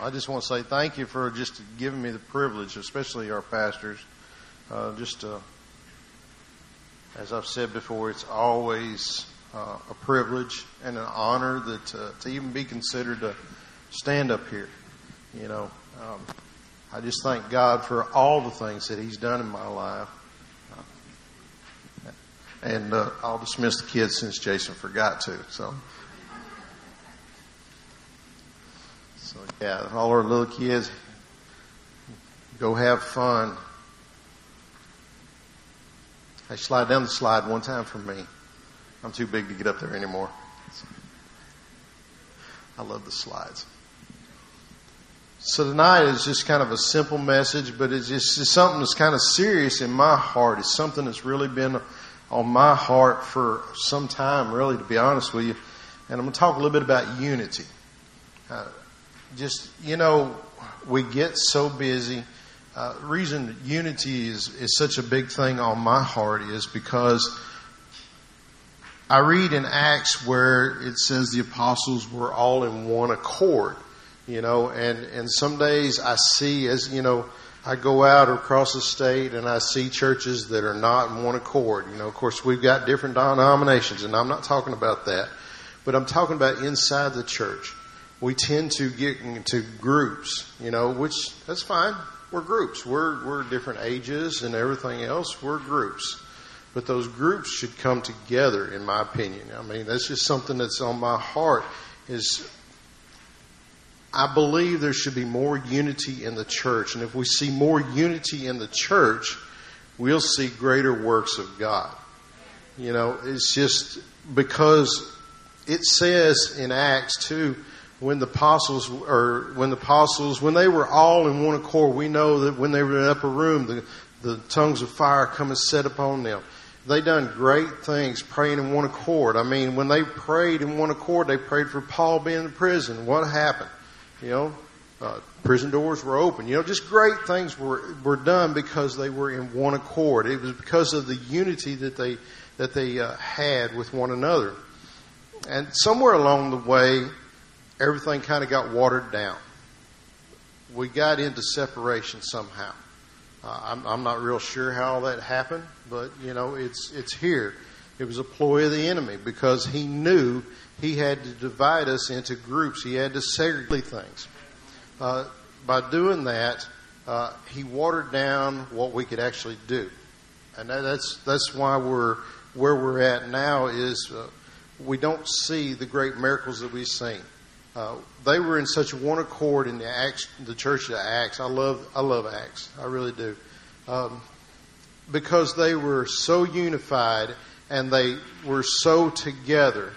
I just want to say thank you for just giving me the privilege, especially our pastors. Uh, just uh, as I've said before, it's always uh, a privilege and an honor that uh, to even be considered to stand up here. You know, um, I just thank God for all the things that He's done in my life. And uh, I'll dismiss the kids since Jason forgot to. So. So yeah, all our little kids, go have fun. I slide down the slide one time for me. I'm too big to get up there anymore. I love the slides. So tonight is just kind of a simple message, but it's just it's something that's kind of serious in my heart. It's something that's really been on my heart for some time, really, to be honest with you. And I'm going to talk a little bit about unity. Uh, just, you know, we get so busy. Uh, reason unity is, is such a big thing on my heart is because I read in Acts where it says the apostles were all in one accord, you know, and, and some days I see as, you know, I go out across the state and I see churches that are not in one accord. You know, of course we've got different denominations and I'm not talking about that, but I'm talking about inside the church we tend to get into groups, you know, which that's fine. We're groups. We're we're different ages and everything else. We're groups. But those groups should come together in my opinion. I mean, that's just something that's on my heart is I believe there should be more unity in the church. And if we see more unity in the church, we'll see greater works of God. You know, it's just because it says in Acts 2 when the apostles or when the apostles when they were all in one accord, we know that when they were in the upper room, the, the tongues of fire come and set upon them. They done great things praying in one accord. I mean, when they prayed in one accord, they prayed for Paul being in prison. What happened? You know, uh, prison doors were open. You know, just great things were were done because they were in one accord. It was because of the unity that they that they uh, had with one another. And somewhere along the way, everything kind of got watered down. We got into separation somehow. Uh, I'm, I'm not real sure how that happened, but you know, it's it's here. It was a ploy of the enemy because he knew he had to divide us into groups. He had to segregate things. Uh, by doing that, uh, he watered down what we could actually do, and that, that's that's why we're where we're at now. Is uh, we don't see the great miracles that we've seen. Uh, they were in such one accord in the Acts, the church of Acts. I love, I love Acts. I really do. Um, because they were so unified and they were so together.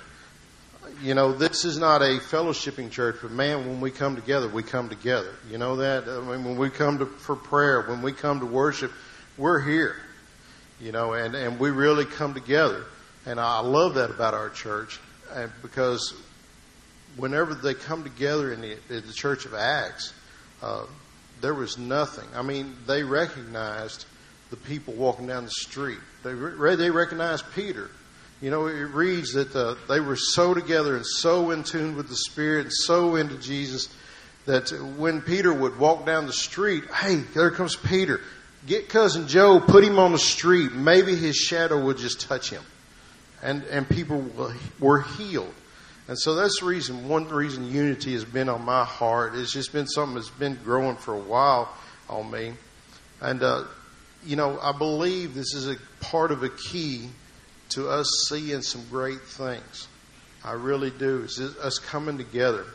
You know, this is not a fellowshipping church, but man, when we come together, we come together. You know that? I mean, when we come to, for prayer, when we come to worship, we're here. You know, and, and we really come together. And I love that about our church and because whenever they come together in the, in the Church of Acts, uh, there was nothing. I mean, they recognized the people walking down the street. They re- they recognized Peter. You know, it reads that uh, they were so together and so in tune with the Spirit and so into Jesus that when Peter would walk down the street, hey, there comes Peter. Get cousin Joe, put him on the street. Maybe his shadow would just touch him. And, and people were healed. And so that's the reason, one reason unity has been on my heart. It's just been something that's been growing for a while on me. And, uh, you know, I believe this is a part of a key to us seeing some great things. I really do. It's us coming together.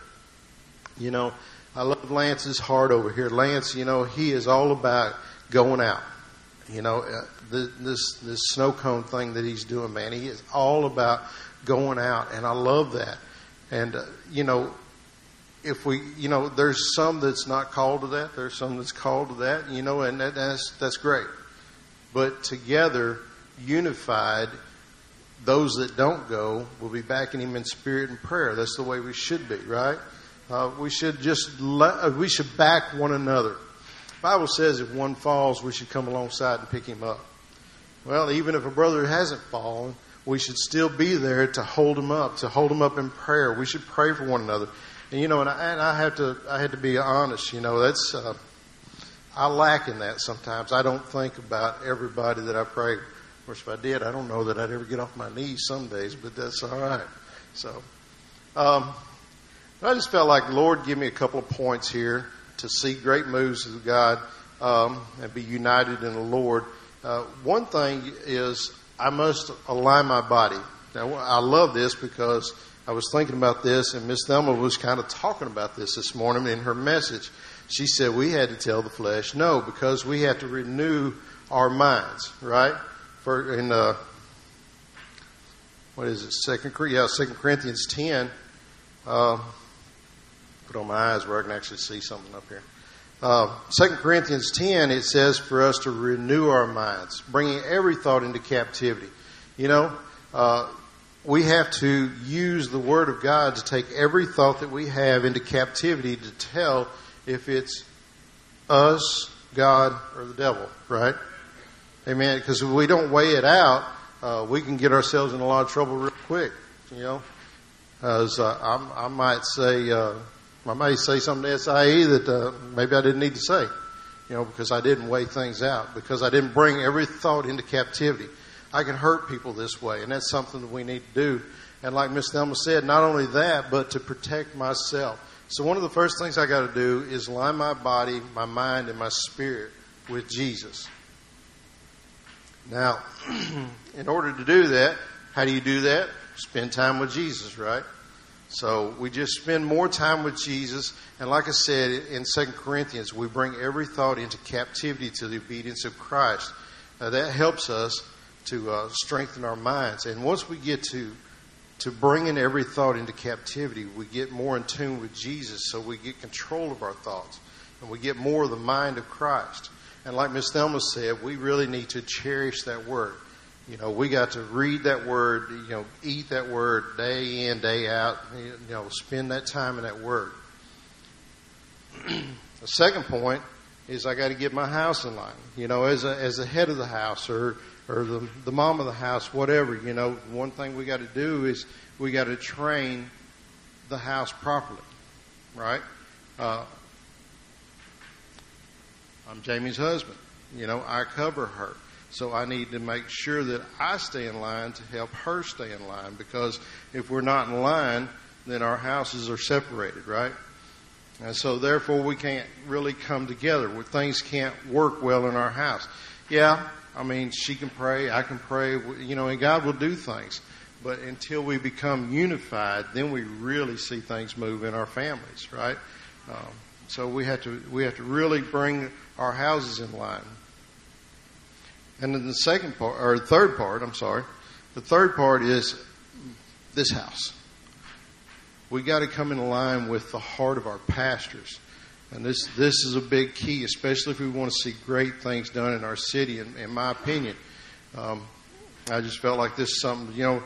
You know, I love Lance's heart over here. Lance, you know, he is all about going out. You know, uh, this this snow cone thing that he's doing, man, he is all about going out, and I love that. And uh, you know, if we, you know, there's some that's not called to that. There's some that's called to that. You know, and that, that's that's great. But together, unified, those that don't go will be backing him in spirit and prayer. That's the way we should be, right? Uh, we should just let, uh, we should back one another. The Bible says if one falls, we should come alongside and pick him up. Well, even if a brother hasn't fallen, we should still be there to hold them up, to hold them up in prayer. We should pray for one another. And you know, and I, and I have to, I had to be honest. You know, that's uh, I lack in that sometimes. I don't think about everybody that I pray. Of course, if I did, I don't know that I'd ever get off my knees some days, but that's all right. So, um, I just felt like Lord give me a couple of points here to see great moves of God um, and be united in the Lord. Uh, one thing is I must align my body. Now, I love this because I was thinking about this, and Miss Thelma was kind of talking about this this morning in her message. She said we had to tell the flesh no because we have to renew our minds, right? For in uh, what is it? Second, yeah, Second Corinthians ten. Uh, put on my eyes where I can actually see something up here. Uh, 2 Corinthians 10, it says for us to renew our minds, bringing every thought into captivity. You know, uh, we have to use the Word of God to take every thought that we have into captivity to tell if it's us, God, or the devil, right? Amen. Because if we don't weigh it out, uh, we can get ourselves in a lot of trouble real quick, you know. As uh, I, might say, uh, I may say something to SIE that uh, maybe I didn't need to say, you know, because I didn't weigh things out, because I didn't bring every thought into captivity. I can hurt people this way, and that's something that we need to do. And like Miss Thelma said, not only that, but to protect myself. So one of the first things I got to do is line my body, my mind, and my spirit with Jesus. Now, in order to do that, how do you do that? Spend time with Jesus, right? So we just spend more time with Jesus. And like I said in 2 Corinthians, we bring every thought into captivity to the obedience of Christ. Now that helps us to uh, strengthen our minds. And once we get to to bringing every thought into captivity, we get more in tune with Jesus, so we get control of our thoughts, and we get more of the mind of Christ. And like Miss Thelma said, we really need to cherish that word. You know, we got to read that word, you know, eat that word day in, day out, you know, spend that time in that word. the second point is I got to get my house in line. You know, as a, as the head of the house or, or the, the mom of the house, whatever, you know, one thing we got to do is we got to train the house properly, right? Uh, I'm Jamie's husband. You know, I cover her. So I need to make sure that I stay in line to help her stay in line because if we're not in line, then our houses are separated, right? And so therefore we can't really come together. Things can't work well in our house. Yeah, I mean, she can pray, I can pray, you know, and God will do things. But until we become unified, then we really see things move in our families, right? Um, so we have to we have to really bring our houses in line. And then the second part, or third part, I'm sorry, the third part is this house. We got to come in line with the heart of our pastors. And this, this is a big key, especially if we want to see great things done in our city, in, in my opinion. Um, I just felt like this is something, you know,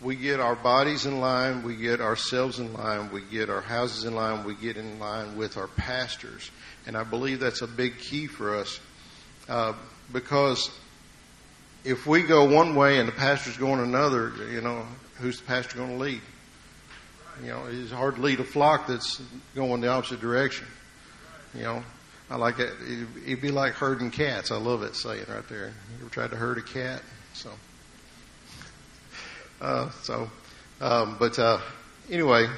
we get our bodies in line, we get ourselves in line, we get our houses in line, we get in line with our pastors. And I believe that's a big key for us. Uh, because if we go one way and the pastor's going another, you know, who's the pastor going to lead? You know, it's hard to lead a flock that's going the opposite direction. You know, I like it. It'd be like herding cats. I love that saying right there. You ever tried to herd a cat? So, uh, so, um, but uh, anyway,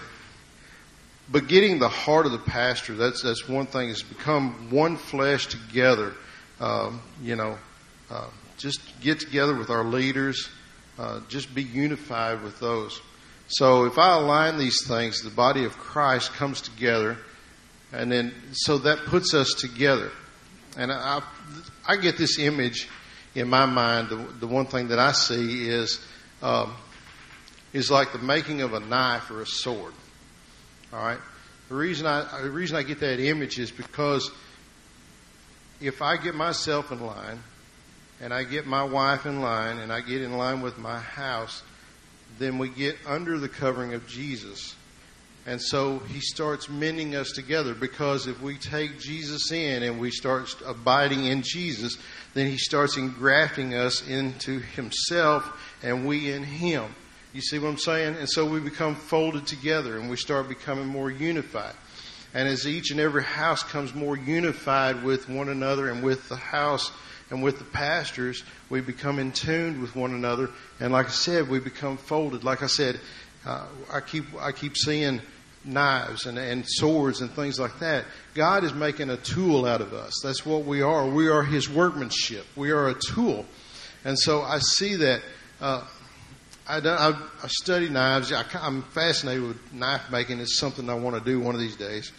but getting the heart of the pastor, that's that's one thing. Is become one flesh together um, you know, uh, just get together with our leaders, uh, just be unified with those. So if I align these things, the body of Christ comes together, and then so that puts us together. And I, I get this image in my mind. The, the one thing that I see is um, is like the making of a knife or a sword. All right. The reason I the reason I get that image is because if I get myself in line and I get my wife in line and I get in line with my house, then we get under the covering of Jesus. And so he starts mending us together because if we take Jesus in and we start abiding in Jesus, then he starts engrafting us into himself and we in him. You see what I'm saying? And so we become folded together and we start becoming more unified. And as each and every house comes more unified with one another and with the house and with the pastors, we become in tune with one another. And like I said, we become folded. Like I said, uh, I keep I keep seeing knives and, and swords and things like that. God is making a tool out of us. That's what we are. We are His workmanship. We are a tool. And so I see that. Uh, I, I, I study knives. I, am fascinated with knife making. It's something I want to do one of these days.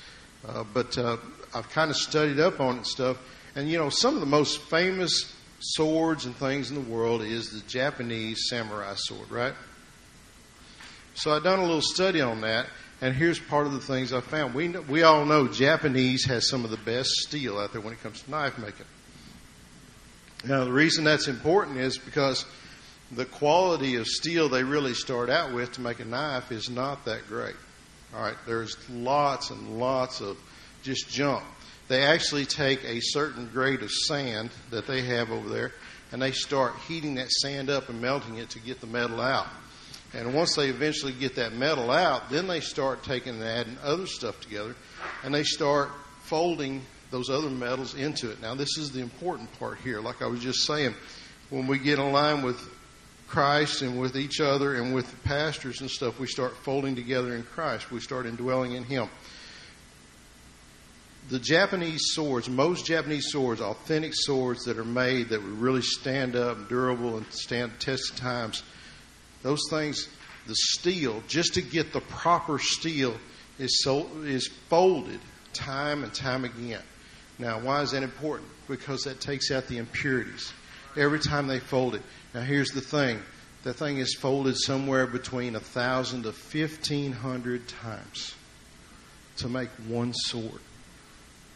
Uh, but uh, I've kind of studied up on it and stuff. And you know, some of the most famous swords and things in the world is the Japanese samurai sword, right? So I've done a little study on that, and here's part of the things I found. We, we all know Japanese has some of the best steel out there when it comes to knife making. Now, the reason that's important is because the quality of steel they really start out with to make a knife is not that great. All right, there's lots and lots of just junk. They actually take a certain grade of sand that they have over there and they start heating that sand up and melting it to get the metal out. And once they eventually get that metal out, then they start taking and adding other stuff together, and they start folding those other metals into it. Now, this is the important part here. Like I was just saying, when we get in line with Christ and with each other and with the pastors and stuff, we start folding together in Christ. We start indwelling in Him. The Japanese swords, most Japanese swords, authentic swords that are made that would really stand up, durable, and stand test times, those things, the steel, just to get the proper steel, is, so, is folded time and time again. Now, why is that important? Because that takes out the impurities every time they fold it. Now, here's the thing the thing is folded somewhere between a thousand to fifteen hundred times to make one sword.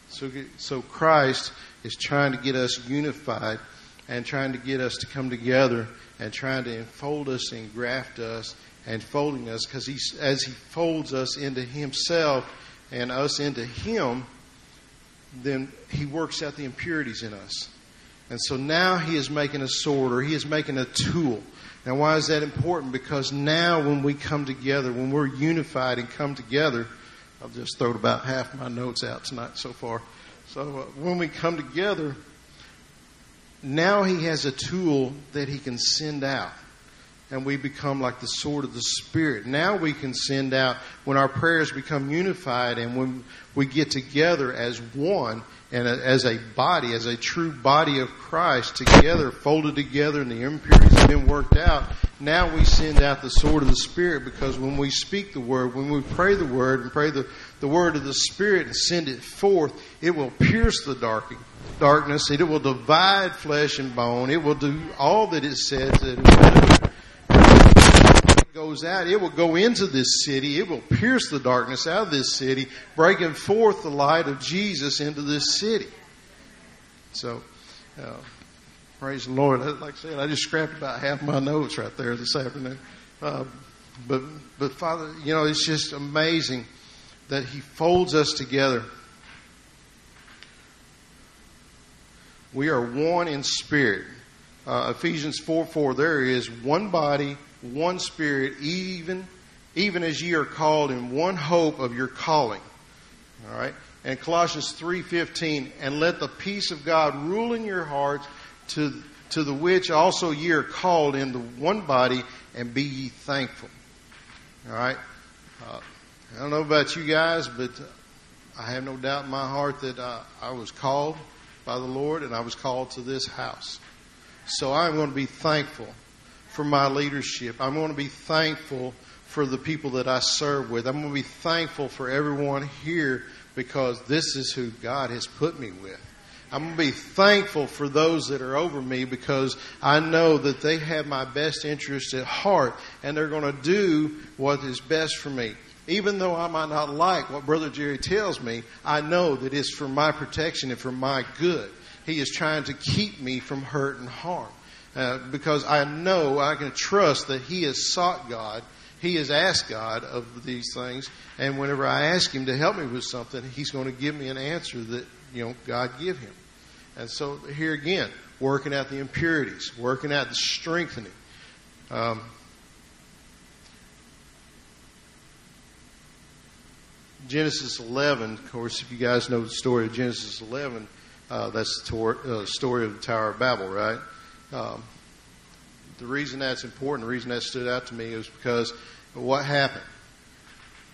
So, so Christ is trying to get us unified and trying to get us to come together and trying to enfold us and graft us and folding us because he, as he folds us into himself and us into him, then he works out the impurities in us. And so now he is making a sword or he is making a tool. Now, why is that important? Because now when we come together, when we're unified and come together, I've just thrown about half my notes out tonight so far. So uh, when we come together, now he has a tool that he can send out. And we become like the sword of the Spirit. Now we can send out when our prayers become unified and when we get together as one and as a body, as a true body of Christ, together, folded together, and the impurities have been worked out. Now we send out the sword of the Spirit because when we speak the word, when we pray the word and pray the, the word of the Spirit and send it forth, it will pierce the darkening darkness. It will divide flesh and bone. It will do all that it says that it will do. Goes out. It will go into this city. It will pierce the darkness out of this city, breaking forth the light of Jesus into this city. So, uh, praise the Lord. Like I said, I just scrapped about half my notes right there this afternoon. Uh, but, but Father, you know, it's just amazing that He folds us together We are one in spirit. Uh, Ephesians 4 4, there is one body, one spirit, even, even as ye are called in one hope of your calling. All right? And Colossians 3:15, and let the peace of God rule in your hearts, to to the which also ye are called in the one body, and be ye thankful. All right. Uh, I don't know about you guys, but I have no doubt in my heart that uh, I was called by the Lord, and I was called to this house. So I'm going to be thankful for my leadership. I'm going to be thankful for the people that I serve with. I'm going to be thankful for everyone here because this is who God has put me with. I'm going to be thankful for those that are over me because I know that they have my best interest at heart and they're going to do what is best for me even though I might not like what Brother Jerry tells me, I know that it's for my protection and for my good. He is trying to keep me from hurt and harm. Uh, because I know I can trust that he has sought God. He has asked God of these things. And whenever I ask him to help me with something, he's going to give me an answer that, you know, God give him. And so here again, working out the impurities, working out the strengthening. Um, Genesis 11, of course, if you guys know the story of Genesis 11, uh, that's the tor- uh, story of the Tower of Babel, right? Um, the reason that's important, the reason that stood out to me is because what happened?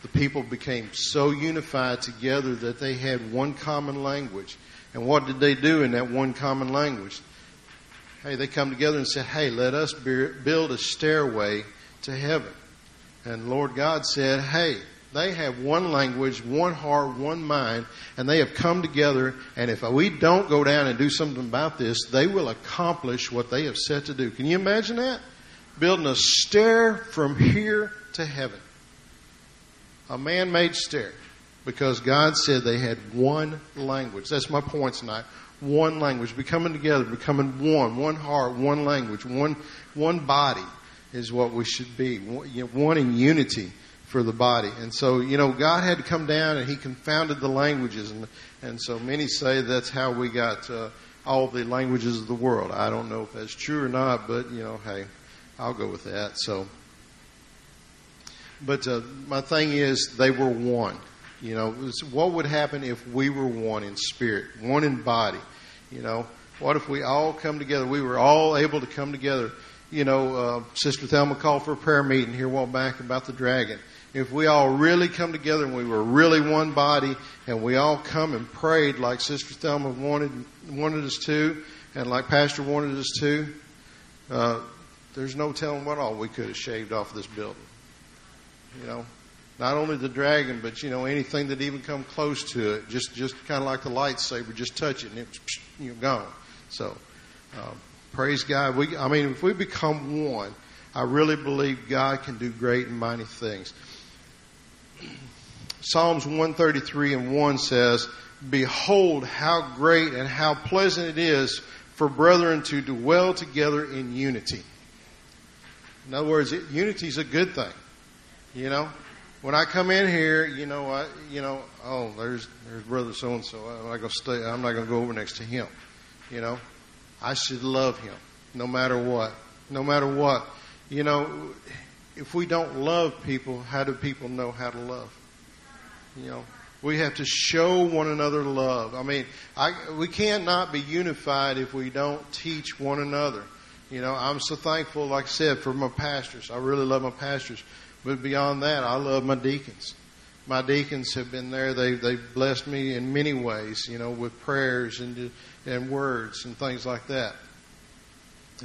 The people became so unified together that they had one common language. And what did they do in that one common language? Hey, they come together and said, hey, let us build a stairway to heaven. And Lord God said, hey, they have one language, one heart, one mind, and they have come together. And if we don't go down and do something about this, they will accomplish what they have set to do. Can you imagine that? Building a stair from here to heaven. A man made stair because God said they had one language. That's my point tonight. One language, becoming together, becoming one, one heart, one language, one, one body is what we should be. One in unity for the body. And so, you know, God had to come down and He confounded the languages. And, and so many say that's how we got uh, all the languages of the world. I don't know if that's true or not, but, you know, hey, I'll go with that. So, but uh, my thing is, they were one. You know, what would happen if we were one in spirit, one in body? You know, what if we all come together? We were all able to come together. You know, uh, Sister Thelma called for a prayer meeting here a while back about the dragon if we all really come together and we were really one body and we all come and prayed like Sister Thelma wanted wanted us to, and like Pastor wanted us to, uh, there's no telling what all we could have shaved off this building. You know, not only the dragon, but you know anything that even come close to it, just just kind of like the lightsaber, just touch it and it's you're gone. So, um, praise God. We, I mean, if we become one, I really believe God can do great and mighty things. Psalms 133 and 1 says, Behold how great and how pleasant it is for brethren to dwell together in unity. In other words, unity is a good thing. You know, when I come in here, you know, I, you know, oh, there's there's brother so and so. I'm not gonna stay. I'm not gonna go over next to him. You know, I should love him no matter what. No matter what. You know, if we don't love people, how do people know how to love? You know, we have to show one another love. I mean, I, we cannot be unified if we don't teach one another. You know, I'm so thankful, like I said, for my pastors. I really love my pastors. But beyond that, I love my deacons. My deacons have been there. They they've blessed me in many ways. You know, with prayers and and words and things like that.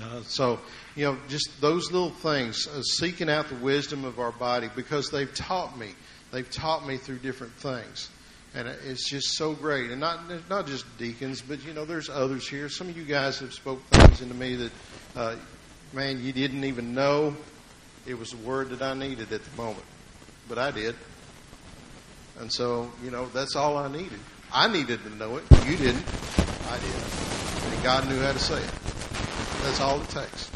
Uh, so, you know, just those little things, uh, seeking out the wisdom of our body because they've taught me they've taught me through different things. And it's just so great. And not, not just deacons, but you know, there's others here. Some of you guys have spoke things into me that, uh, man, you didn't even know it was a word that I needed at the moment. But I did. And so, you know, that's all I needed. I needed to know it. You didn't. I did. And God knew how to say it. That's all it takes,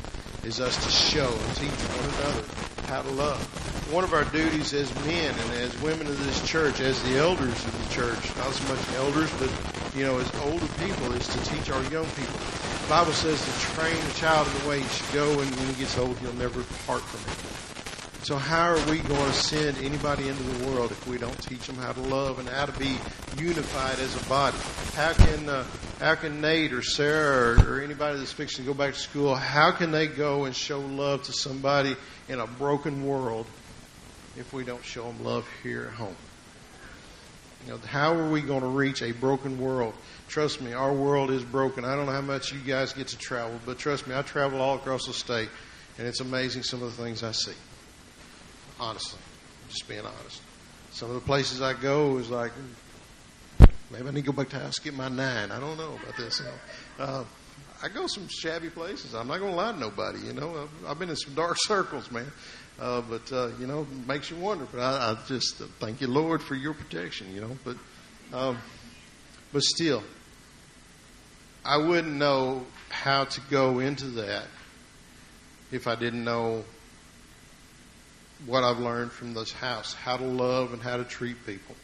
is us to show and teach one another how to love one of our duties as men and as women of this church, as the elders of the church, not so much elders, but you know, as older people, is to teach our young people. The Bible says to train a child in the way he should go, and when he gets old, he'll never depart from it. So how are we going to send anybody into the world if we don't teach them how to love and how to be unified as a body? How can uh, how can Nate or Sarah or, or anybody that's fixing to go back to school? How can they go and show love to somebody in a broken world if we don't show them love here at home? You know, how are we going to reach a broken world? Trust me, our world is broken. I don't know how much you guys get to travel, but trust me, I travel all across the state, and it's amazing some of the things I see. Honestly, just being honest. Some of the places I go is like, maybe I need to go back to house get my nine. I don't know about this. You know. uh, I go some shabby places. I'm not going to lie to nobody. You know, I've, I've been in some dark circles, man. Uh, but uh, you know, makes you wonder. But I, I just uh, thank you, Lord, for your protection. You know, but um, but still, I wouldn't know how to go into that if I didn't know what I've learned from this house, how to love and how to treat people.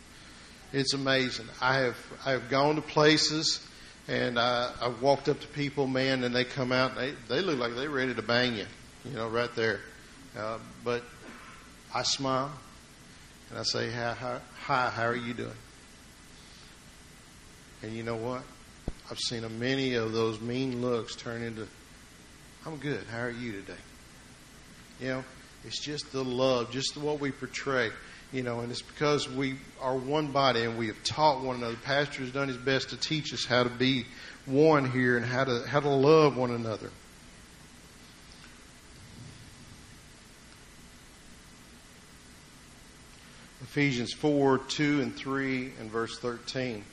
It's amazing. I have I have gone to places and I, I've walked up to people, man, and they come out and they they look like they're ready to bang you, you know, right there. Uh, but I smile and I say, hi, hi, hi, how are you doing? And you know what? I've seen a many of those mean looks turn into, I'm good. How are you today? You know, it's just the love, just what we portray. You know, and it's because we are one body and we have taught one another. Pastor has done his best to teach us how to be one here and how to how to love one another. Ephesians 4, 2 and 3 and verse 13.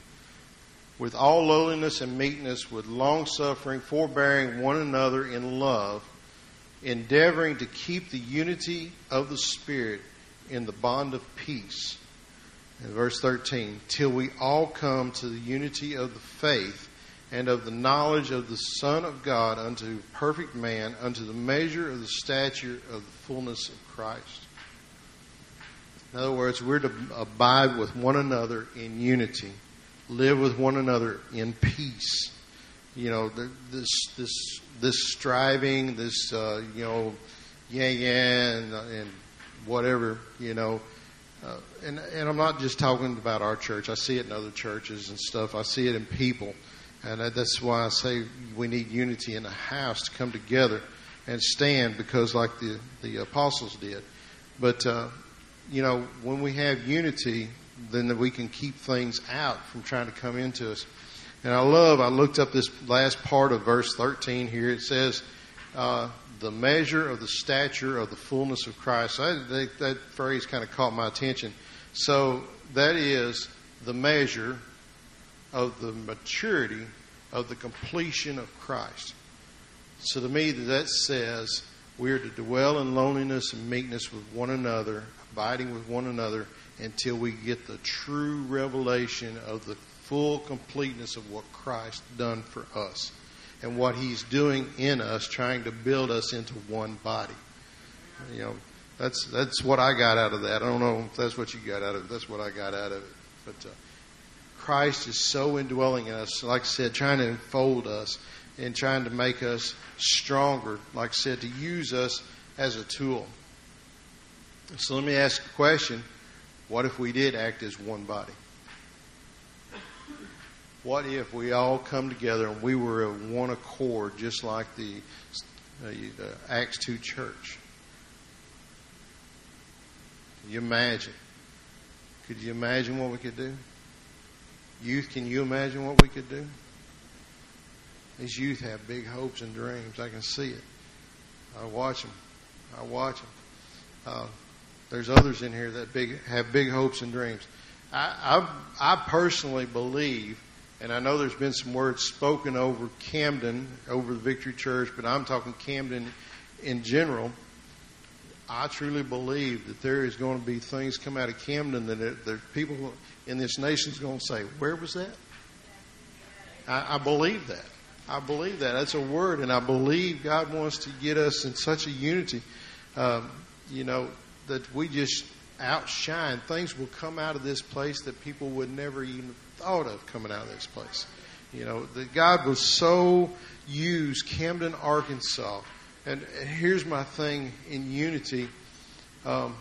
With all lowliness and meekness, with long suffering, forbearing one another in love, endeavoring to keep the unity of the Spirit in the bond of peace. In verse 13, till we all come to the unity of the faith and of the knowledge of the Son of God unto perfect man, unto the measure of the stature of the fullness of Christ. In other words, we're to abide with one another in unity, live with one another in peace. You know, this this this striving, this uh, you know, yeah, yeah, and, and whatever, you know. Uh, and and I'm not just talking about our church. I see it in other churches and stuff. I see it in people, and that's why I say we need unity in the house to come together and stand, because like the the apostles did. But uh, you know, when we have unity, then we can keep things out from trying to come into us. And I love, I looked up this last part of verse 13 here. It says, uh, the measure of the stature of the fullness of Christ. I, that, that phrase kind of caught my attention. So that is the measure of the maturity of the completion of Christ. So to me, that says we are to dwell in loneliness and meekness with one another, abiding with one another until we get the true revelation of the full completeness of what Christ done for us and what he's doing in us trying to build us into one body. You know, that's that's what I got out of that. I don't know if that's what you got out of it. That's what I got out of it. But uh, Christ is so indwelling in us, like I said, trying to enfold us and trying to make us stronger, like I said, to use us as a tool. So let me ask a question. What if we did act as one body? What if we all come together and we were of one accord, just like the, uh, the Acts 2 church? Can you imagine? Could you imagine what we could do? Youth, can you imagine what we could do? These youth have big hopes and dreams. I can see it. I watch them. I watch them. Uh, there's others in here that big have big hopes and dreams. I, I, I personally believe, and I know there's been some words spoken over Camden, over the Victory Church, but I'm talking Camden in general. I truly believe that there is going to be things come out of Camden that there's people in this nation is going to say, "Where was that?" I, I believe that. I believe that. That's a word, and I believe God wants to get us in such a unity. Um, you know, that we just outshine. Things will come out of this place that people would never even thought of coming out of this place. You know, that God was so use Camden, Arkansas. And, and here's my thing in unity. Um,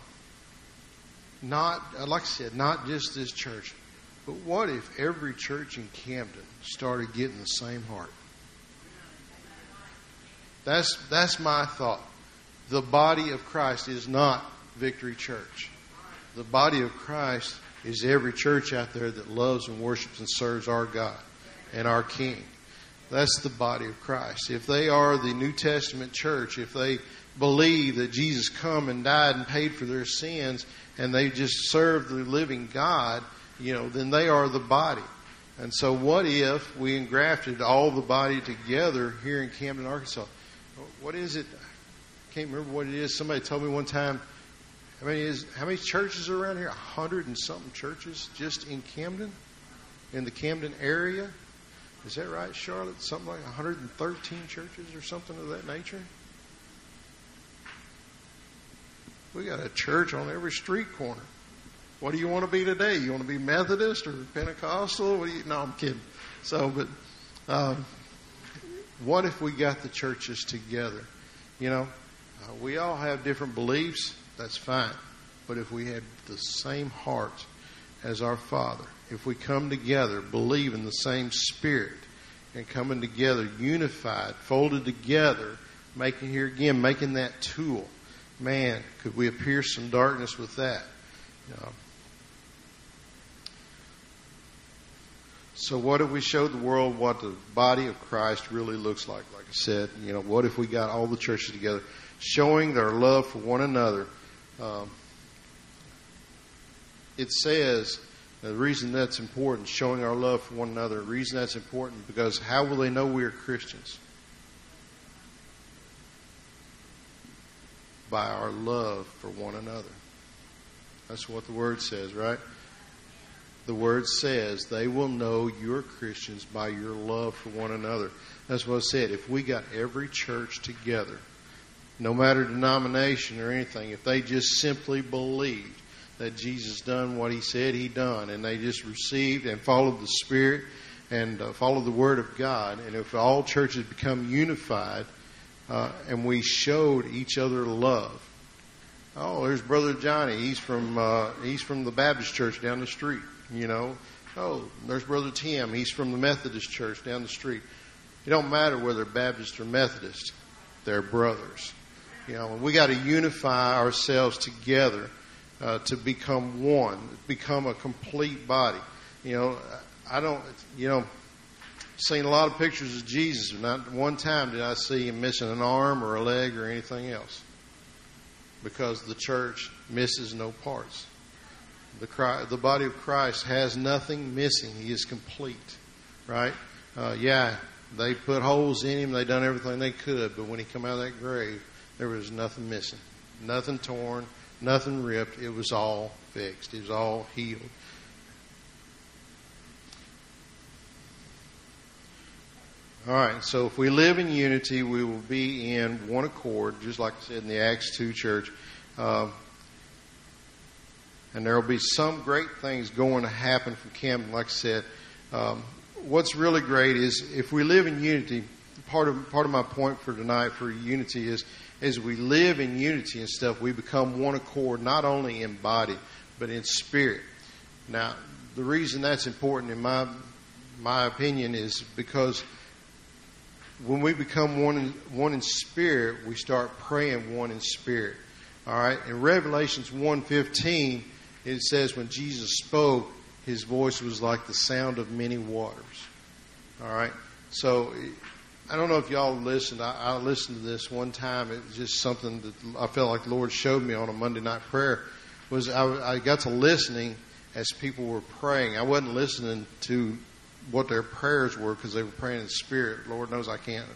not, like I said, not just this church, but what if every church in Camden started getting the same heart? That's, that's my thought. The body of Christ is not Victory Church. The body of Christ is every church out there that loves and worships and serves our God and our King. That's the body of Christ. If they are the New Testament church, if they believe that Jesus come and died and paid for their sins and they just serve the living God, you know, then they are the body. And so what if we engrafted all the body together here in Camden, Arkansas? What is it? I can't remember what it is. Somebody told me one time how many is how many churches are around here? A hundred and something churches just in Camden, in the Camden area. Is that right, Charlotte? Something like 113 churches or something of that nature. We got a church on every street corner. What do you want to be today? You want to be Methodist or Pentecostal? What do you? No, I'm kidding. So, but um, what if we got the churches together? You know, uh, we all have different beliefs that's fine. But if we have the same heart as our Father, if we come together, believe in the same Spirit, and coming together, unified, folded together, making here again, making that tool, man, could we appear some darkness with that? You know, So what if we showed the world what the body of Christ really looks like? Like I said, you know, what if we got all the churches together, showing their love for one another? Um, it says the reason that's important, showing our love for one another. The reason that's important because how will they know we are Christians? By our love for one another. That's what the word says, right? the word says they will know you're Christians by your love for one another. That's what I said. If we got every church together, no matter denomination or anything, if they just simply believed that Jesus done what he said he done and they just received and followed the Spirit and uh, followed the Word of God, and if all churches become unified uh, and we showed each other love. Oh, there's Brother Johnny. He's from uh, he's from the Baptist church down the street. You know, oh, there's Brother Tim. He's from the Methodist church down the street. It don't matter whether Baptist or Methodist. They're brothers. You know, we got to unify ourselves together uh, to become one, become a complete body. You know, I don't, you know, seen a lot of pictures of Jesus. but Not one time did I see him missing an arm or a leg or anything else because the church misses no parts. The, Christ, the body of Christ has nothing missing. He is complete, right? Uh, yeah, they put holes in him. They done everything they could, but when he come out of that grave, there was nothing missing, nothing torn, nothing ripped. It was all fixed. It was all healed. All right, so if we live in unity, we will be in one accord, just like I said in the Acts 2 church. Uh, and there will be some great things going to happen from Camden. Like I said, um, what's really great is if we live in unity. Part of part of my point for tonight for unity is as we live in unity and stuff, we become one accord, not only in body but in spirit. Now, the reason that's important, in my my opinion, is because when we become one in, one in spirit, we start praying one in spirit. All right. In Revelations 1.15, it says when Jesus spoke, his voice was like the sound of many waters. All right. So I don't know if y'all listened. I, I listened to this one time. It was just something that I felt like the Lord showed me on a Monday night prayer. Was I, I got to listening as people were praying. I wasn't listening to what their prayers were because they were praying in spirit. Lord knows I can't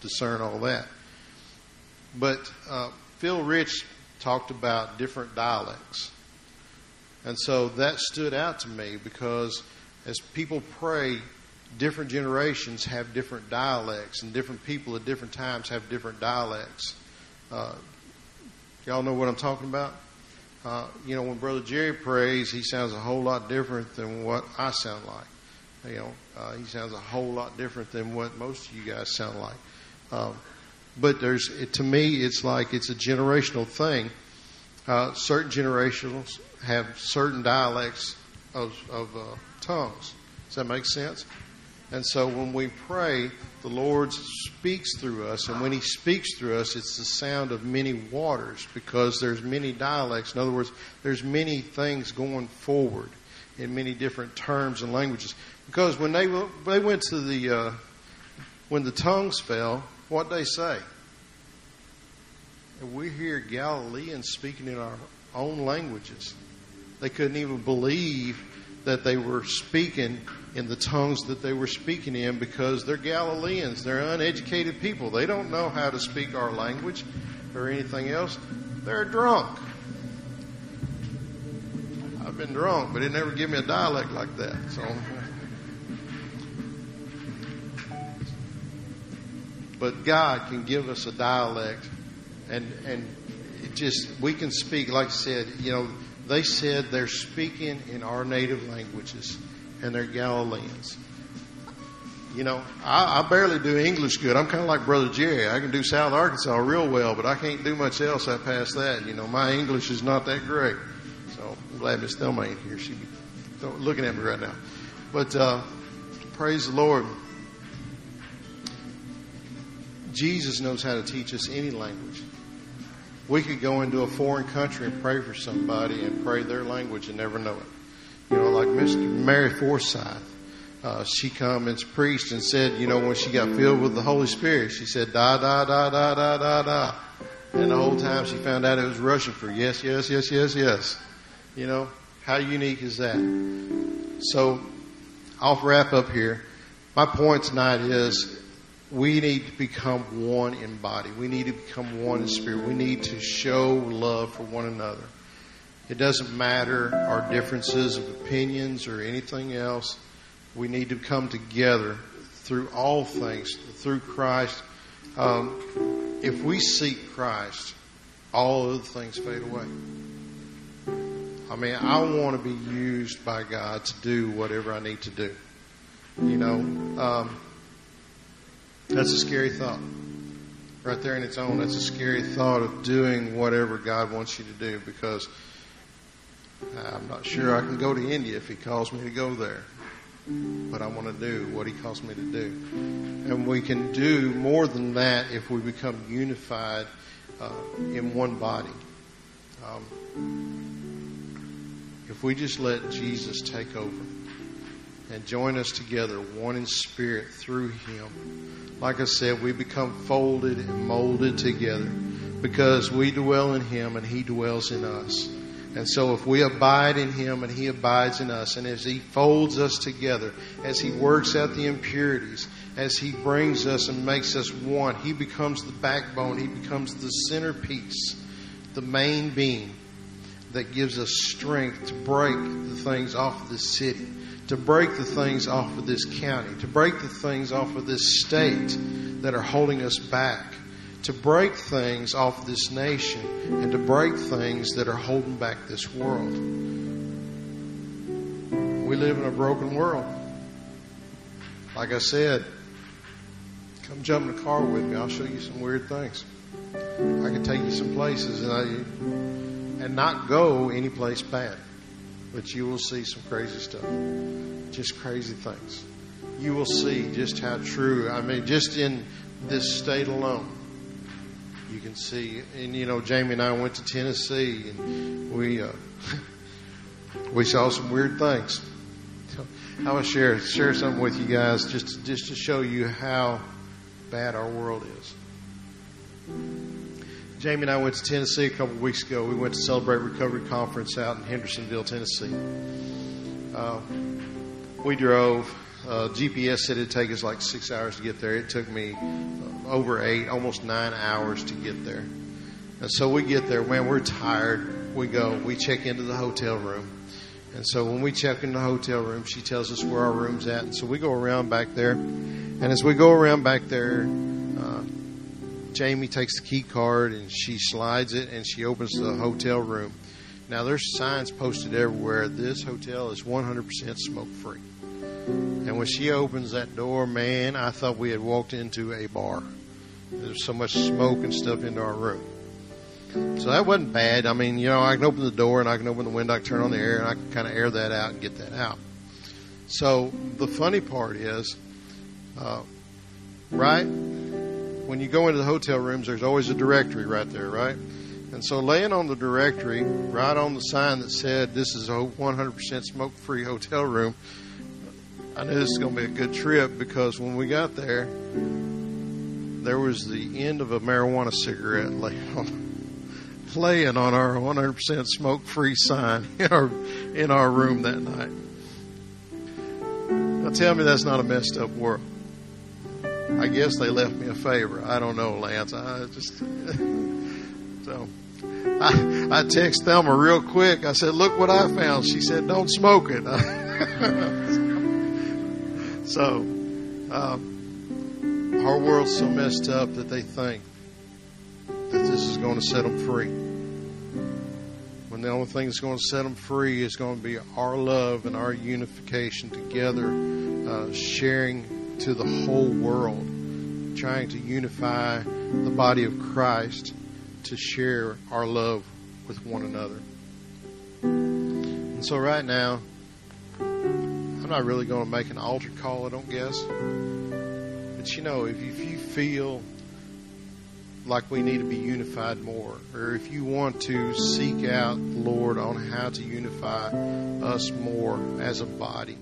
discern all that. But uh, Phil Rich talked about different dialects. And so that stood out to me because as people pray, different generations have different dialects, and different people at different times have different dialects. Uh, y'all know what I'm talking about? Uh, you know, when Brother Jerry prays, he sounds a whole lot different than what I sound like. You know, uh, he sounds a whole lot different than what most of you guys sound like. Um, but there's, to me, it's like it's a generational thing. Uh, certain generations have certain dialects of, of uh, tongues. Does that make sense? And so when we pray, the Lord speaks through us, and when He speaks through us, it's the sound of many waters because there's many dialects. In other words, there's many things going forward in many different terms and languages. Because when they they went to the uh, when the tongues fell, what they say? we hear Galileans speaking in our own languages. They couldn't even believe that they were speaking in the tongues that they were speaking in because they're Galileans. They're uneducated people. They don't know how to speak our language or anything else. They're drunk. I've been drunk, but it never give me a dialect like that. So, but God can give us a dialect, and and it just we can speak. Like I said, you know they said they're speaking in our native languages and they're Galileans. you know, I, I barely do English good. I'm kind of like Brother Jerry. I can do South Arkansas real well, but I can't do much else I past that. You know, my English is not that great. So I'm glad Miss Thelma ain't here. She's looking at me right now. But uh, praise the Lord. Jesus knows how to teach us any language. We could go into a foreign country and pray for somebody and pray their language and never know it. You know, like Mr. Mary Forsyth uh, she come and preached and said, you know, when she got filled with the Holy Spirit, she said, da, da, da, da, da, da, da. And the whole time she found out it was Russian for yes, yes, yes, yes, yes. You know, how unique is that? So I'll wrap up here. My point tonight is we need to become one in body. We need to become one in spirit. We need to show love for one another. It doesn't matter our differences of opinions or anything else we need to come together through all things, through Christ. Um, if we seek Christ, all other things fade away. I mean, I want to be used by God to do whatever I need to do. You know, um, that's a scary thought. Right there in its own, that's a scary thought of doing whatever God wants you to do because I'm not sure I can go to India if He calls me to go there but I want to do what He calls me to do. And we can do more than that if we become unified uh, in one body. Um, if we just let Jesus take over and join us together, one in spirit through Him, like I said, we become folded and molded together because we dwell in Him and He dwells in us. And so if we abide in Him and He abides in us, and as He folds us together, as He works out the impurities, as He brings us and makes us one, He becomes the backbone, He becomes the centerpiece, the main beam that gives us strength to break the things off of this city, to break the things off of this county, to break the things off of this state that are holding us back to break things off this nation and to break things that are holding back this world. We live in a broken world. Like I said, come jump in the car with me. I'll show you some weird things. I can take you some places and I, and not go any place bad, but you will see some crazy stuff, just crazy things. You will see just how true. I mean, just in this state alone, you can see. And you know, Jamie and I went to Tennessee, and we uh, we saw some weird things. I want to share share something with you guys, just just to show you how bad our world is. Jamie and I went to Tennessee a couple weeks ago. We went to celebrate Recovery Conference out in Hendersonville, Tennessee. Uh, we drove uh, GPS said it'd take us like six hours to get there. It took me over eight, almost nine hours to get there. And so we get there, man, we're tired. We go, we check into the hotel room. And so when we check in the hotel room, she tells us where our room's at. And so we go around back there. And as we go around back there, Jamie takes the key card and she slides it and she opens the hotel room. Now there's signs posted everywhere. This hotel is 100% smoke free. And when she opens that door, man, I thought we had walked into a bar. There's so much smoke and stuff into our room. So that wasn't bad. I mean, you know, I can open the door and I can open the window, I can turn on the air, and I can kind of air that out and get that out. So the funny part is, uh, right? When you go into the hotel rooms, there's always a directory right there, right? And so laying on the directory, right on the sign that said this is a 100% smoke free hotel room, I knew this was going to be a good trip because when we got there, there was the end of a marijuana cigarette laying on, laying on our 100% smoke free sign in our, in our room that night. Now tell me that's not a messed up world. I guess they left me a favor. I don't know, Lance. I just so I I text Thelma real quick. I said, "Look what I found." She said, "Don't smoke it." So, um, our world's so messed up that they think that this is going to set them free. When the only thing that's going to set them free is going to be our love and our unification together, uh, sharing to the whole world, trying to unify the body of Christ to share our love with one another. And so, right now, I'm not really going to make an altar call, I don't guess. But you know, if if you feel like we need to be unified more, or if you want to seek out the Lord on how to unify us more as a body,